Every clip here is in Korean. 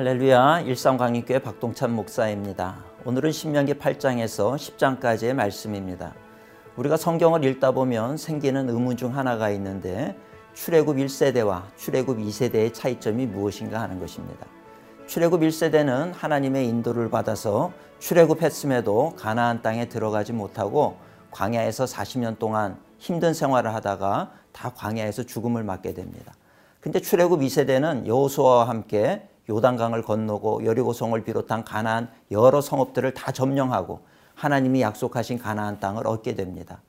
할렐루야 일상광익교회 박동찬 목사입니다. 오늘은 신명기 8장에서 10장까지의 말씀입니다. 우리가 성경을 읽다 보면 생기는 의문 중 하나가 있는데 출애굽 1세대와 출애굽 2세대의 차이점이 무엇인가 하는 것입니다. 출애굽 1세대는 하나님의 인도를 받아서 출애굽했음에도 가나안 땅에 들어가지 못하고 광야에서 40년 동안 힘든 생활을 하다가 다 광야에서 죽음을 맞게 됩니다. 근데 출애굽 2세대는 여호수아와 함께 요단강을 건너고 여리고성을 비롯한 가나안 여러 성읍들을 다 점령하고 하나님이 약속하신 가나안 땅을 얻게 됩니다.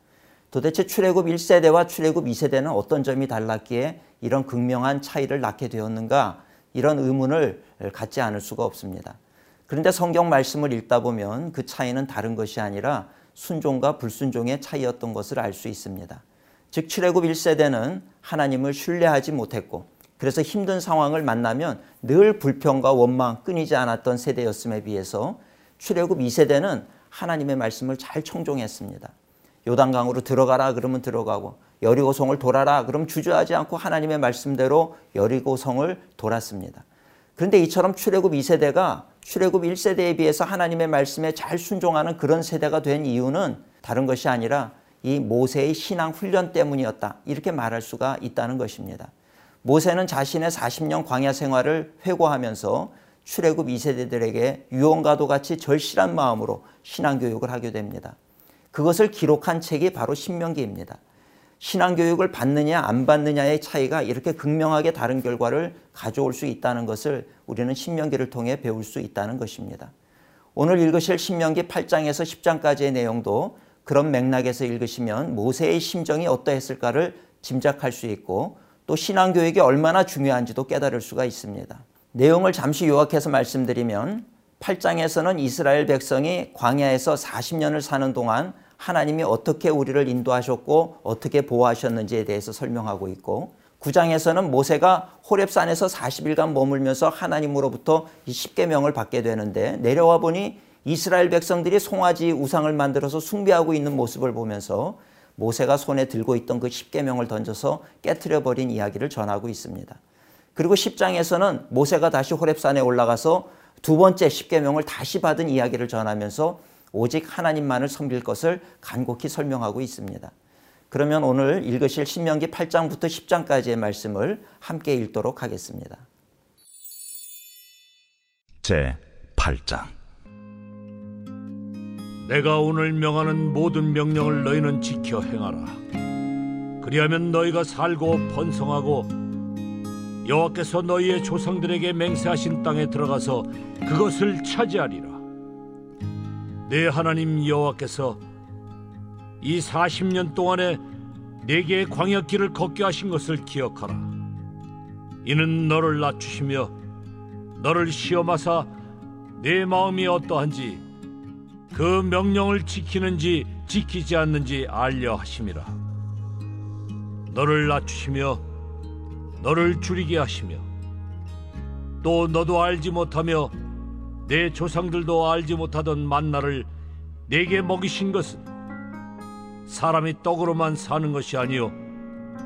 도대체 출애굽 1세대와 출애굽 2세대는 어떤 점이 달랐기에 이런 극명한 차이를 낳게 되었는가? 이런 의문을 갖지 않을 수가 없습니다. 그런데 성경 말씀을 읽다 보면 그 차이는 다른 것이 아니라 순종과 불순종의 차이였던 것을 알 수 있습니다. 즉 출애굽 1세대는 하나님을 신뢰하지 못했고 그래서 힘든 상황을 만나면 늘 불평과 원망 끊이지 않았던 세대였음에 비해서 출애굽 2세대는 하나님의 말씀을 잘 청종했습니다. 요단강으로 들어가라 그러면 들어가고 여리고성을 돌아라 그럼 주저하지 않고 하나님의 말씀대로 여리고성을 돌았습니다. 그런데 이처럼 출애굽 2세대가 출애굽 1세대에 비해서 하나님의 말씀에 잘 순종하는 그런 세대가 된 이유는 다른 것이 아니라 이 모세의 신앙 훈련 때문이었다. 이렇게 말할 수가 있다는 것입니다. 모세는 자신의 40년 광야 생활을 회고하면서 출애굽 2세대들에게 유언과도 같이 절실한 마음으로 신앙 교육을 하게 됩니다. 그것을 기록한 책이 바로 신명기입니다. 신앙 교육을 받느냐 안 받느냐의 차이가 이렇게 극명하게 다른 결과를 가져올 수 있다는 것을 우리는 신명기를 통해 배울 수 있다는 것입니다. 오늘 읽으실 신명기 8장에서 10장까지의 내용도 그런 맥락에서 읽으시면 모세의 심정이 어떠했을까를 짐작할 수 있고 또 신앙교육이 얼마나 중요한지도 깨달을 수가 있습니다. 내용을 잠시 요약해서 말씀드리면 8장에서는 이스라엘 백성이 광야에서 40년을 사는 동안 하나님이 어떻게 우리를 인도하셨고 어떻게 보호하셨는지에 대해서 설명하고 있고 9장에서는 모세가 호렙산에서 40일간 머물면서 하나님으로부터 이 10계명을 받게 되는데 내려와 보니 이스라엘 백성들이 송아지 우상을 만들어서 숭배하고 있는 모습을 보면서 모세가 손에 들고 있던 그 십계명을 던져서 깨뜨려 버린 이야기를 전하고 있습니다. 그리고 10장에서는 모세가 다시 호렙산에 올라가서 두 번째 십계명을 다시 받은 이야기를 전하면서 오직 하나님만을 섬길 것을 간곡히 설명하고 있습니다. 그러면 오늘 읽으실 신명기 8장부터 10장까지의 말씀을 함께 읽도록 하겠습니다. 제 8장 내가 오늘 명하는 모든 명령을 너희는 지켜 행하라. 그리하면 너희가 살고 번성하고 여호와께서 너희의 조상들에게 맹세하신 땅에 들어가서 그것을 차지하리라. 내 하나님 여호와께서 이 40년 동안에 내게 광야길을 걷게 하신 것을 기억하라. 이는 너를 낮추시며 너를 시험하사 내 마음이 어떠한지 그 명령을 지키는지 지키지 않는지 알려 하심이라. 너를 낮추시며 너를 줄이게 하시며 또 너도 알지 못하며 내 조상들도 알지 못하던 만나를 내게 먹이신 것은 사람이 떡으로만 사는 것이 아니요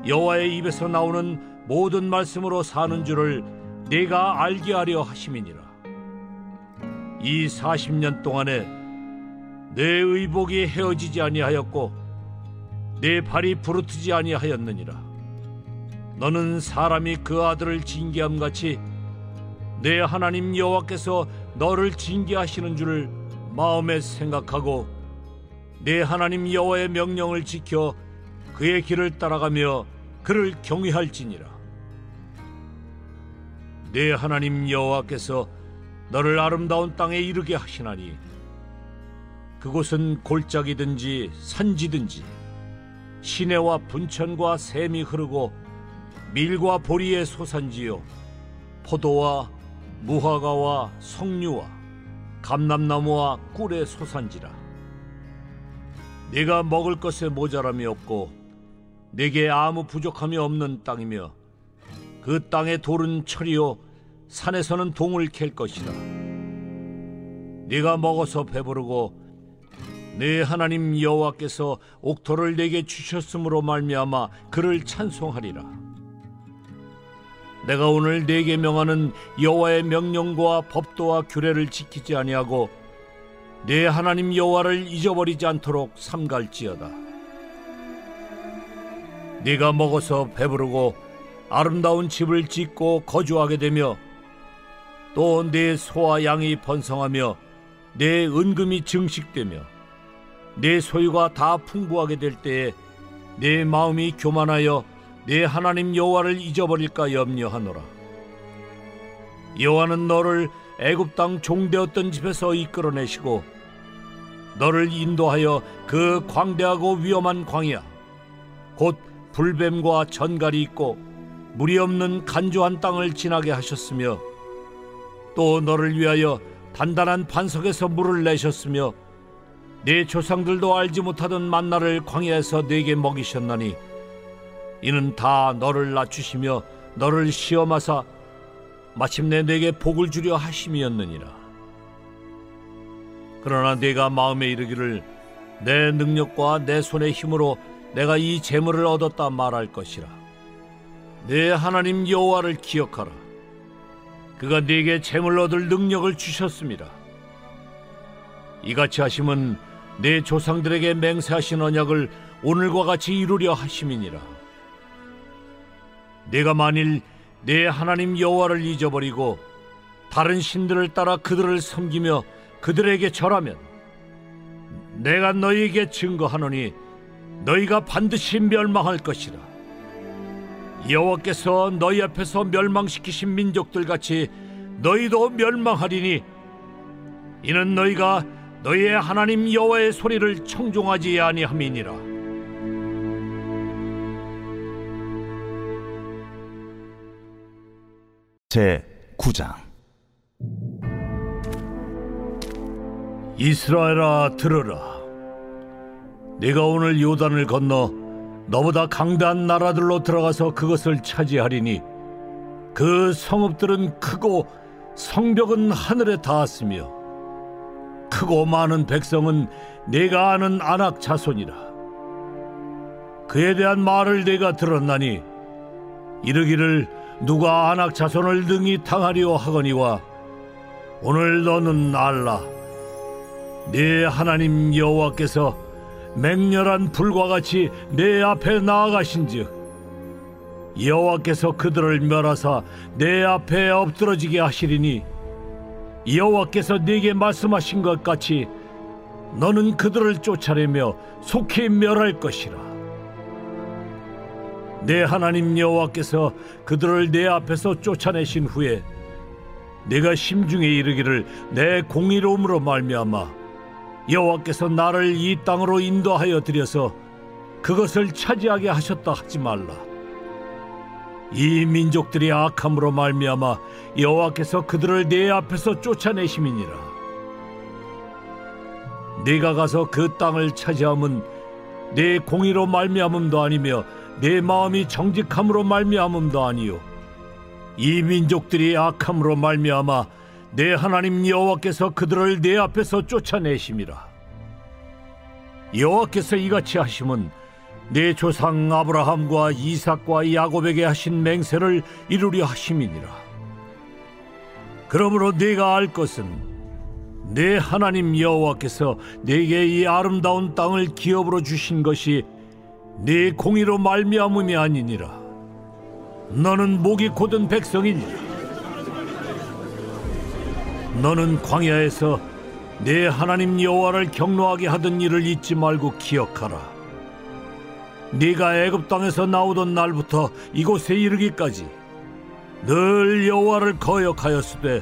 여호와의 입에서 나오는 모든 말씀으로 사는 줄을 내가 알게 하려 하심이니라. 이 40년 동안에 내 의복이 헤어지지 아니하였고 내 발이 부르트지 아니하였느니라. 너는 사람이 그 아들을 징계함 같이 내 하나님 여호와께서 너를 징계하시는 줄을 마음에 생각하고 내 하나님 여호와의 명령을 지켜 그의 길을 따라가며 그를 경외할지니라. 내 하나님 여호와께서 너를 아름다운 땅에 이르게 하시나니 그곳은 골짜기든지 산지든지 시내와 분천과 샘이 흐르고 밀과 보리의 소산지요. 포도와 무화과와 석류와 감람나무와 꿀의 소산지라. 네가 먹을 것에 모자람이 없고 내게 아무 부족함이 없는 땅이며 그 땅의 돌은 철이요. 산에서는 동을 캘 것이라. 네가 먹어서 배부르고 내 하나님 여호와께서 옥토를 내게 주셨으므로 말미암아 그를 찬송하리라. 내가 오늘 네게 명하는 여호와의 명령과 법도와 규례를 지키지 아니하고 내 하나님 여호와를 잊어버리지 않도록 삼갈지어다. 네가 먹어서 배부르고 아름다운 집을 짓고 거주하게 되며 또 내 소와 양이 번성하며 내 은금이 증식되며 내 소유가 다 풍부하게 될 때에 내 마음이 교만하여 내 하나님 여호와를 잊어버릴까 염려하노라. 여호와는 너를 애굽 땅 종되었던 집에서 이끌어내시고 너를 인도하여 그 광대하고 위험한 광야 곧 불뱀과 전갈이 있고 물이 없는 간조한 땅을 지나게 하셨으며 또 너를 위하여 단단한 반석에서 물을 내셨으며 내 조상들도 알지 못하던 만나를 광야에서 내게 먹이셨나니 이는 다 너를 낮추시며 너를 시험하사 마침내 내게 복을 주려 하심이었느니라. 그러나 내가 마음에 이르기를 내 능력과 내 손의 힘으로 내가 이 재물을 얻었다 말할 것이라. 내 하나님 여호와를 기억하라. 그가 네게 재물 얻을 능력을 주셨습니다. 이같이 하심은 내 조상들에게 맹세하신 언약을 오늘과 같이 이루려 하심이니라. 내가 만일 내 하나님 여호와를 잊어버리고 다른 신들을 따라 그들을 섬기며 그들에게 절하면 내가 너희에게 증거하노니 너희가 반드시 멸망할 것이라. 여호와께서 너희 앞에서 멸망시키신 민족들 같이 너희도 멸망하리니 이는 너희가 너희의 하나님 여호와의 소리를 청종하지 아니함이니라. 제 9장. 이스라엘아 들으라. 네가 오늘 요단을 건너 너보다 강대한 나라들로 들어가서 그것을 차지하리니 그 성읍들은 크고 성벽은 하늘에 닿았으며 크고 많은 백성은 내가 아는 안악 자손이라. 그에 대한 말을 내가 들었나니 이르기를 누가 안악 자손을 능히 당하리오 하거니와 오늘 너는 알라. 네 하나님 여호와께서 맹렬한 불과 같이 내 앞에 나아가신즉 여호와께서 그들을 멸하사 내 앞에 엎드러지게 하시리니 여호와께서 네게 말씀하신 것 같이 너는 그들을 쫓아내며 속히 멸할 것이라 내 하나님 여호와께서 그들을 내 앞에서 쫓아내신 후에 내가 심중에 이르기를 내 공의로움으로 말미암아 여호와께서 나를 이 땅으로 인도하여 들여서 그것을 차지하게 하셨다 하지 말라. 이 민족들이 악함으로 말미암아 여호와께서 그들을 내 앞에서 쫓아내심이니라. 네가 가서 그 땅을 차지함은 내 공의로 말미암음도 아니며 내 마음이 정직함으로 말미암음도 아니요 이 민족들이 악함으로 말미암아 내 하나님 여호와께서 그들을 내 앞에서 쫓아내심이라 여호와께서 이같이 하심은 내 조상 아브라함과 이삭과 야곱에게 하신 맹세를 이루려 하심이니라. 그러므로 네가 알 것은 내 하나님 여호와께서 내게 이 아름다운 땅을 기업으로 주신 것이 네 공의로 말미암음이 아니니라. 너는 목이 곧은 백성이니라. 너는 광야에서 내 하나님 여호와를 경노하게 하던 일을 잊지 말고 기억하라. 네가 애굽 땅에서 나오던 날부터 이곳에 이르기까지 늘 여호와를 거역하였으되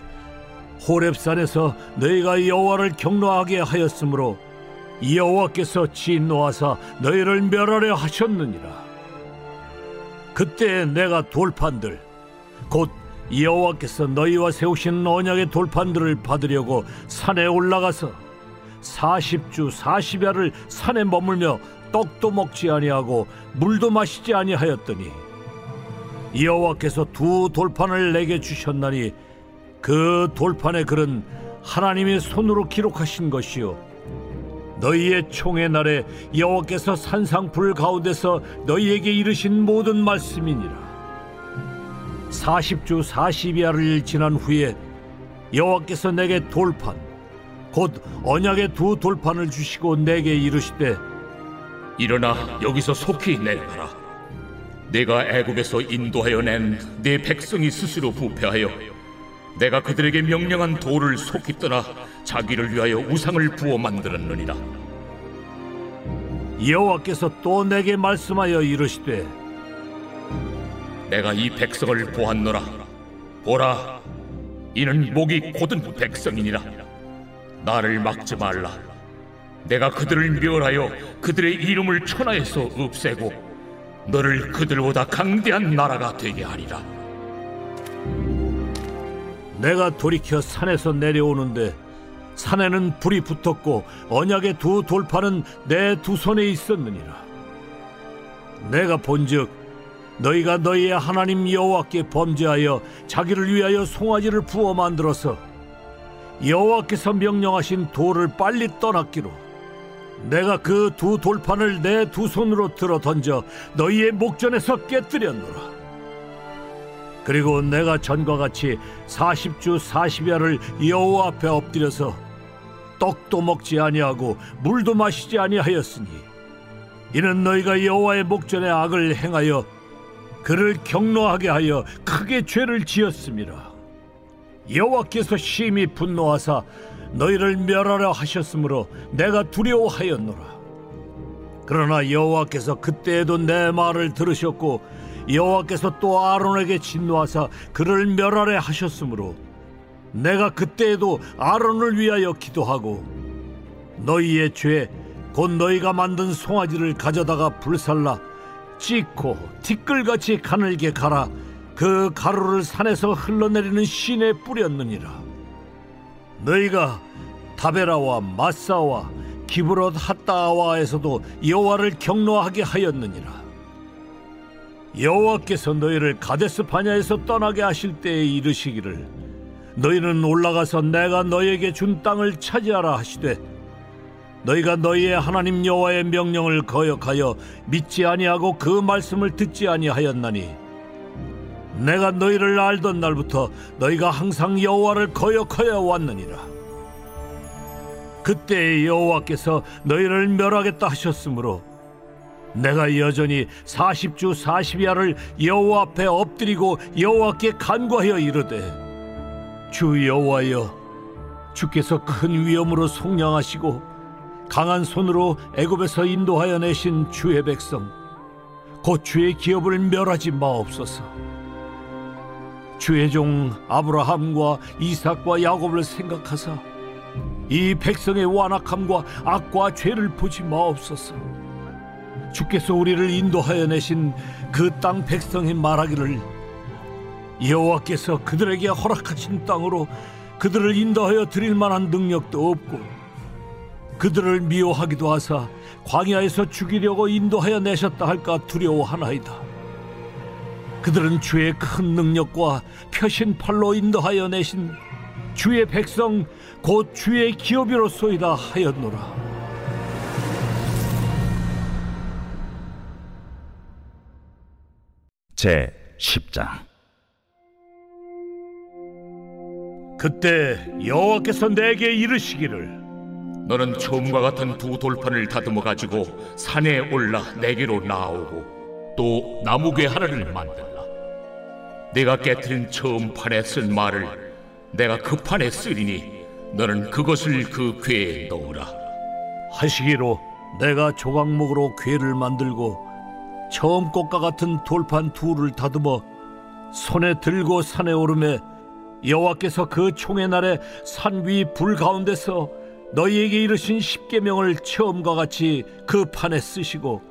호렙산에서 너희가 여호와를 경노하게 하였으므로 여호와께서 진노하사 너희를 멸하려 하셨느니라. 그때 내가 돌판들 곧 여호와께서 너희와 세우신 언약의 돌판들을 받으려고 산에 올라가서 40주 40야를 산에 머물며 떡도 먹지 아니하고 물도 마시지 아니하였더니 여호와께서 두 돌판을 내게 주셨나니 그 돌판의 글은 하나님의 손으로 기록하신 것이요. 너희의 총의 날에 여호와께서 산상 불 가운데서 너희에게 이르신 모든 말씀이니라. 40주 40야를 지난 후에 여호와께서 내게 돌판 곧 언약의 두 돌판을 주시고 내게 이르시되 일어나 여기서 속히 내려가라. 내가 애굽에서 인도하여 낸내 백성이 스스로 부패하여 내가 그들에게 명령한 돌을 속히 떠나 자기를 위하여 우상을 부어 만들었느니라. 여호와께서 또 내게 말씀하여 이르시되 내가 이 백성을 보았노라. 보라, 이는 목이 곧은 백성이니라. 나를 막지 말라. 내가 그들을 멸하여 그들의 이름을 천하에서 없애고 너를 그들보다 강대한 나라가 되게 하리라. 내가 돌이켜 산에서 내려오는데 산에는 불이 붙었고 언약의 두 돌판은 내두 손에 있었느니라. 내가 본즉 너희가 너희의 하나님 여호와께 범죄하여 자기를 위하여 송아지를 부어 만들어서 여호와께서 명령하신 돌을 빨리 떠났기로 내가 그 두 돌판을 내 두 손으로 들어 던져 너희의 목전에서 깨뜨렸노라. 그리고 내가 전과 같이 40주 40야를 여호와 앞에 엎드려서 떡도 먹지 아니하고 물도 마시지 아니하였으니 이는 너희가 여호와의 목전에 악을 행하여 그를 경노하게 하여 크게 죄를 지었습니다. 여호와께서 심히 분노하사 너희를 멸하려 하셨으므로 내가 두려워하였노라. 그러나 여호와께서 그때에도 내 말을 들으셨고 여호와께서 또 아론에게 진노하사 그를 멸하려 하셨으므로 내가 그때에도 아론을 위하여 기도하고 너희의 죄 곧 너희가 만든 송아지를 가져다가 불살라 찢고 티끌같이 가늘게 갈아 그 가루를 산에서 흘러내리는 신에 뿌렸느니라 너희가 다베라와 마사와 기브롯 핫다와에서도 여호와를 경노하게 하였느니라. 여호와께서 너희를 가데스 바냐에서 떠나게 하실 때에 이르시기를 너희는 올라가서 내가 너희에게 준 땅을 차지하라 하시되 너희가 너희의 하나님 여호와의 명령을 거역하여 믿지 아니하고 그 말씀을 듣지 아니하였나니 내가 너희를 알던 날부터 너희가 항상 여호와를 거역하여 왔느니라. 그때 여호와께서 너희를 멸하겠다 하셨으므로 내가 여전히 40주 40야를 여호와 앞에 엎드리고 여호와께 간구하여 이르되 주 여호와여 주께서 큰 위엄으로 속량하시고 강한 손으로 애굽에서 인도하여 내신 주의 백성 곧 주의 기업을 멸하지 마옵소서 주의 종 아브라함과 이삭과 야곱을 생각하사 이 백성의 완악함과 악과 죄를 보지 마옵소서 주께서 우리를 인도하여 내신 그 땅 백성이 말하기를 여호와께서 그들에게 허락하신 땅으로 그들을 인도하여 드릴 만한 능력도 없고 그들을 미워하기도 하사 광야에서 죽이려고 인도하여 내셨다 할까 두려워하나이다. 그들은 주의 큰 능력과 표신 팔로 인도하여 내신 주의 백성 곧 주의 기업이로소이다 하였노라. 제 10장 그때 여호와께서 내게 이르시기를 너는 처음과 같은 두 돌판을 다듬어 가지고 산에 올라 내게로 나오고 또 나무괴 하나를 만들 라. 내가 깨뜨린 처음 판에 쓴 말을 내가 그 판에 쓰리니 너는 그것을 그 궤에 넣으라. 하시기로 내가 조각목으로 궤를 만들고 처음 것과 같은 돌판 둘을 다듬어 손에 들고 산에 오르매 여호와께서 그 총의 날에 산 위 불 가운데서 너희에게 이르신 십계명을 처음과 같이 그 판에 쓰시고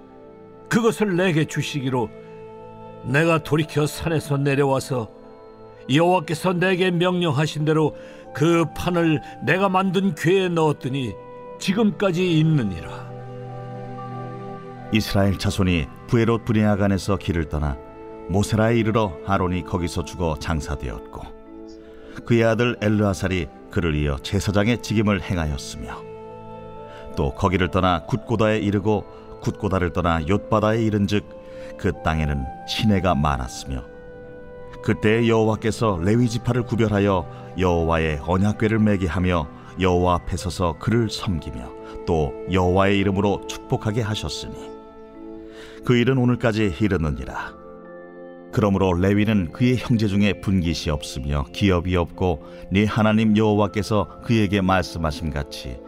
그것을 내게 주시기로 내가 돌이켜 산에서 내려와서 여호와께서 내게 명령하신 대로 그 판을 내가 만든 궤에 넣었더니 지금까지 있느니라. 이스라엘 자손이 부에롯 브리아간에서 길을 떠나 모세라에 이르러 아론이 거기서 죽어 장사되었고 그의 아들 엘르아살이 그를 이어 제사장의 직임을 행하였으며 또 거기를 떠나 굿고다에 이르고 굿고다를 떠나 옅바다에 이른즉 그 땅에는 시내가 많았으며 그때 여호와께서 레위 지파를 구별하여 여호와의 언약궤를 매게 하며 여호와 앞에 서서 그를 섬기며 또 여호와의 이름으로 축복하게 하셨으니 그 일은 오늘까지 이르느니라. 그러므로 레위는 그의 형제 중에 분깃이 없으며 기업이 없고 네 하나님 여호와께서 그에게 말씀하신 같이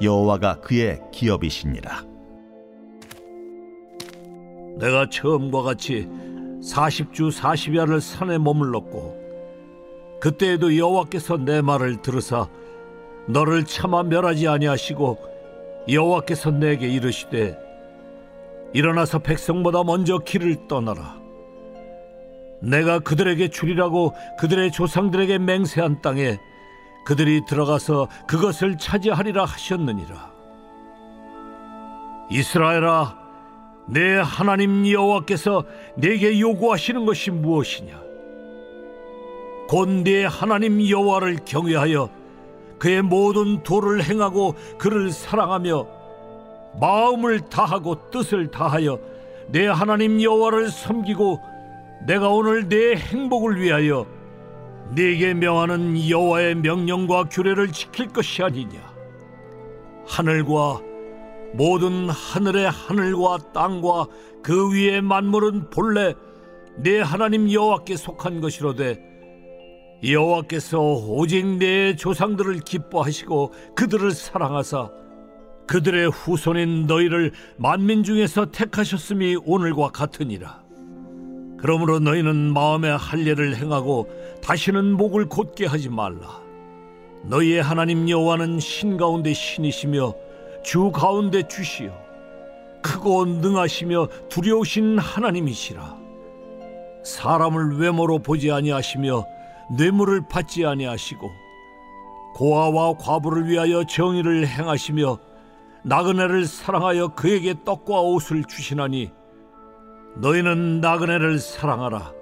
여호와가 그의 기업이시니라 내가 처음과 같이 40주 40야를 산에 머물렀고 그때에도 여호와께서 내 말을 들으사 너를 차마 멸하지 아니하시고 여호와께서 내게 이르시되 일어나서 백성보다 먼저 길을 떠나라. 내가 그들에게 주리라고 그들의 조상들에게 맹세한 땅에 그들이 들어가서 그것을 차지하리라 하셨느니라. 이스라엘아 내 하나님 여호와께서 내게 요구하시는 것이 무엇이냐? 곧 내 하나님 여호와를 경외하여 그의 모든 도를 행하고 그를 사랑하며 마음을 다하고 뜻을 다하여 내 하나님 여호와를 섬기고 내가 오늘 내 행복을 위하여 네게 명하는 여호와의 명령과 규례를 지킬 것이 아니냐? 하늘과 모든 하늘의 하늘과 땅과 그 위의 만물은 본래 내 하나님 여호와께 속한 것이로되 여호와께서 오직 내 조상들을 기뻐하시고 그들을 사랑하사 그들의 후손인 너희를 만민 중에서 택하셨음이 오늘과 같으니라. 그러므로 너희는 마음의 할례를 행하고 다시는 목을 곧게 하지 말라. 너희의 하나님 여호와는 신 가운데 신이시며 주 가운데 주시요 크고 능하시며 두려우신 하나님이시라. 사람을 외모로 보지 아니하시며 뇌물을 받지 아니하시고 고아와 과부를 위하여 정의를 행하시며 나그네를 사랑하여 그에게 떡과 옷을 주시나니 너희는 나그네를 사랑하라.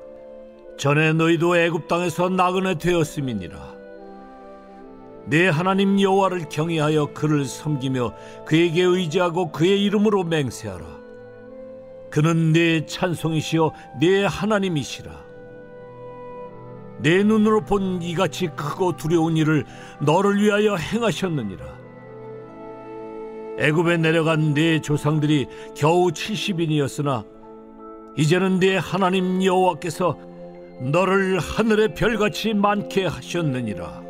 전에 너희도 애굽 땅에서 나그네 되었음이니라 내 하나님 여호와를 경외하여 그를 섬기며 그에게 의지하고 그의 이름으로 맹세하라. 그는 내 찬송이시여 내 하나님이시라. 내 눈으로 본 이같이 크고 두려운 일을 너를 위하여 행하셨느니라. 애굽에 내려간 내 조상들이 겨우 70인이었으나 이제는 내 하나님 여호와께서 너를 하늘의 별같이 많게 하셨느니라.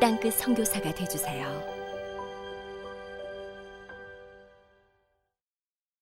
땅끝 성교사가 되주세요